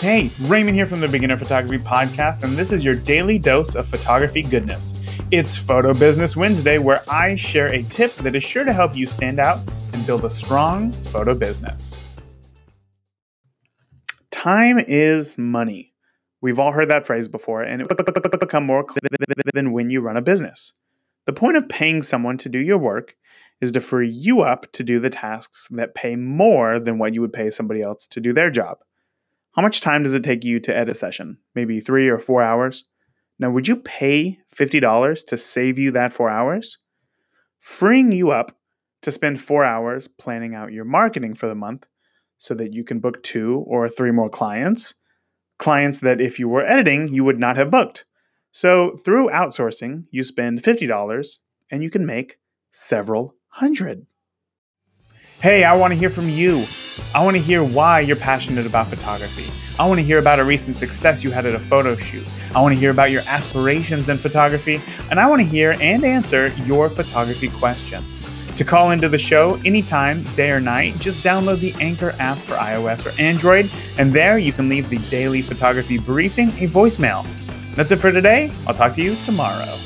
Hey, Raymond here from the Beginner Photography Podcast, and this is your daily dose of photography goodness. It's Photo Business Wednesday, where I share a tip that is sure to help you stand out and build a strong photo business. Time is money. We've all heard that phrase before, and it will become more clear than when you run a business. The point of paying someone to do your work is to free you up to do the tasks that pay more than what you would pay somebody else to do their job. How much time does it take you to edit a session? Maybe three or four hours? Now, would you pay $50 to save you that four hours? Freeing you up to spend four hours planning out your marketing for the month so that you can book two or three more clients, clients that if you were editing, you would not have booked. So, through outsourcing, you spend $50 and you can make several hundred. Hey, I want to hear from you. I want to hear why you're passionate about photography. I want to hear about a recent success you had at a photo shoot. I want to hear about your aspirations in photography, and I want to hear and answer your photography questions. To call into the show anytime, day or night, just download the Anchor app for iOS or Android, and there you can leave the daily photography briefing a voicemail. That's it for today. I'll talk to you tomorrow.